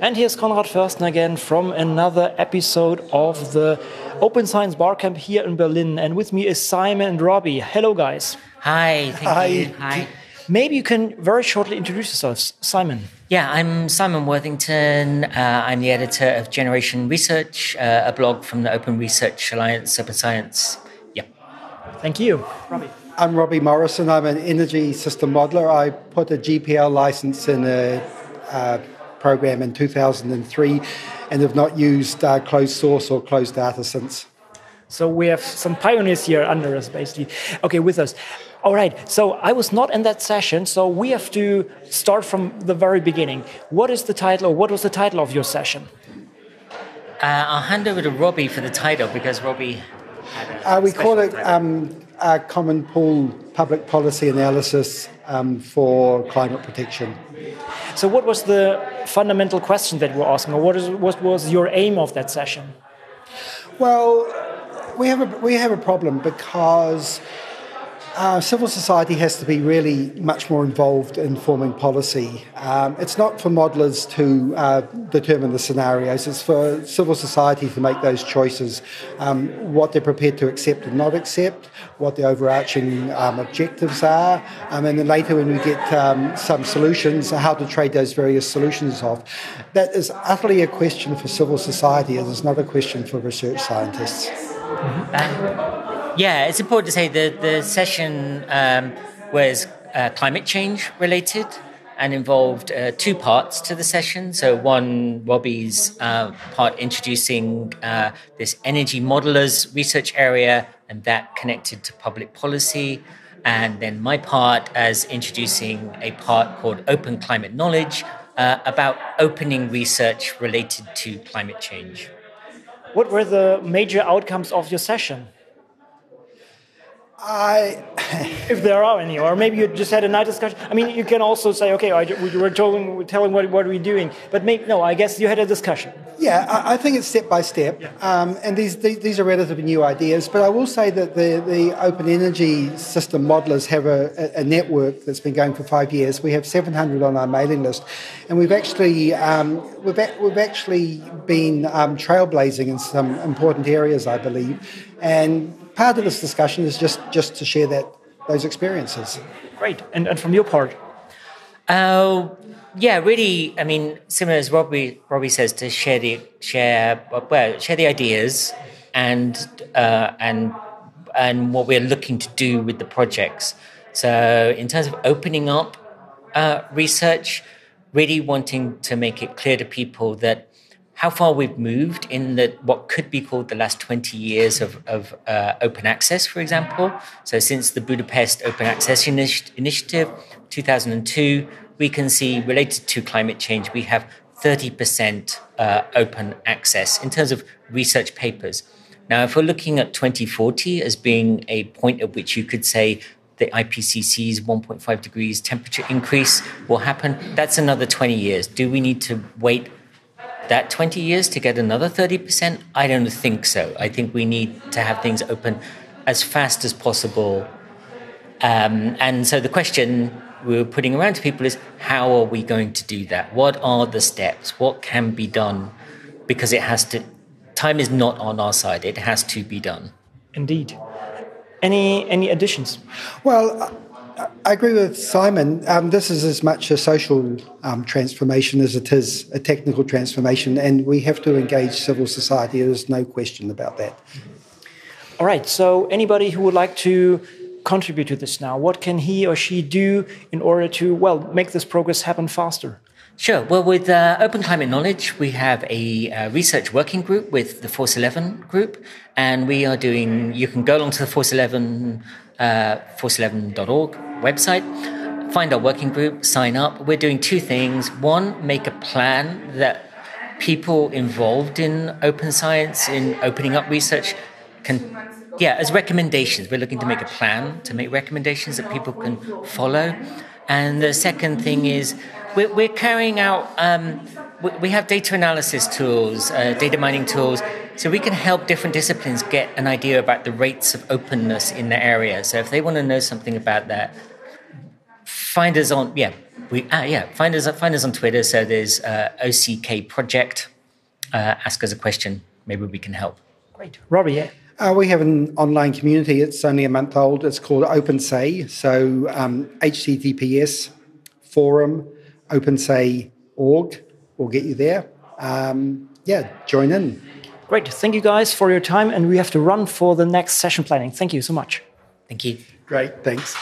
And here's Konrad Förstner again from another episode of the Open Science Barcamp here in Berlin. And with me is Simon and Robbie. Hello, guys. Hi. Hi. You. Hi. Maybe you can very shortly introduce yourselves. Simon. Yeah, I'm Simon Worthington. Uh, I'm the editor of Generation Research, uh, a blog from the Open Research Alliance, Open Science. Yeah. Thank you. Robbie. I'm Robbie Morrison. I'm an energy system modeler. I put a GPL license in a, uh, program in 2003 and have not used uh, closed source or closed data since. So we have some pioneers here under us, basically. Okay, with us. All right. So I was not in that session, so we have to start from the very beginning. What is the title, or what was the title of your session? Uh, I'll hand over to Robbie for the title because Robbie. Uh, we call it um, a Common Pool Public Policy Analysis um, for Climate Protection. So, what was the fundamental question that we're asking, or what, is, what was your aim of that session? Well, we have a, we have a problem because uh, civil society has to be really much more involved in forming policy. Um, it's not for modelers to uh, determine the scenarios, it's for civil society to make those choices um, what they're prepared to accept and not accept, what the overarching um, objectives are, um, and then later when we get um, some solutions, how to trade those various solutions off. That is utterly a question for civil society, it is not a question for research scientists. Mm-hmm. Yeah, it's important to say that the session um, was uh, climate change related and involved uh, two parts to the session. So, one, Robbie's uh, part introducing uh, this energy modelers research area and that connected to public policy. And then my part as introducing a part called Open Climate Knowledge uh, about opening research related to climate change. What were the major outcomes of your session? I, if there are any, or maybe you just had a nice discussion. I mean, you can also say, okay, I, we were telling, we're telling what, what are we doing, but maybe, no, I guess you had a discussion. Yeah, I, I think it's step by step, yeah. um, and these, these, these are relatively new ideas. But I will say that the the open energy system modelers have a, a network that's been going for five years. We have 700 on our mailing list, and we've actually um, we've a, we've actually been um, trailblazing in some important areas, I believe, and part of this discussion is just just to share that those experiences. Great, and and from your part. Uh, yeah, really. I mean, similar as Robbie Robbie says, to share the share well share the ideas and uh, and and what we're looking to do with the projects. So, in terms of opening up uh, research, really wanting to make it clear to people that how far we've moved in the what could be called the last 20 years of, of uh, open access, for example. So, since the Budapest Open Access Initiative, 2002, we can see related to climate change, we have 30% uh, open access in terms of research papers. Now, if we're looking at 2040 as being a point at which you could say the IPCC's 1.5 degrees temperature increase will happen, that's another 20 years. Do we need to wait that 20 years to get another 30%? I don't think so. I think we need to have things open as fast as possible. Um, and so the question we're putting around to people is how are we going to do that? What are the steps? What can be done? Because it has to, time is not on our side, it has to be done. Indeed. Any, any additions? Well, I agree with Simon. Um, this is as much a social um, transformation as it is a technical transformation, and we have to engage civil society. There's no question about that. All right. So, anybody who would like to contribute to this now, what can he or she do in order to, well, make this progress happen faster? Sure. Well, with uh, Open Climate Knowledge, we have a uh, research working group with the Force 11 group, and we are doing, you can go along to the Force 11 uh, force11.org website, find our working group, sign up. We're doing two things. One, make a plan that people involved in open science, in opening up research, can, yeah, as recommendations. We're looking to make a plan to make recommendations that people can follow. And the second thing is we're, we're carrying out, um, we, have data analysis tools, uh, data mining tools so we can help different disciplines get an idea about the rates of openness in the area. So if they want to know something about that, find us on yeah we uh, yeah find us find us on Twitter. So there's uh, OCK Project. Uh, ask us a question. Maybe we can help. Great, Robbie. Yeah. Uh, we have an online community. It's only a month old. It's called OpenSay. So um, HTTPS forum opensay.org will get you there. Um, yeah, join in. Great. Thank you guys for your time. And we have to run for the next session planning. Thank you so much. Thank you. Great. Thanks.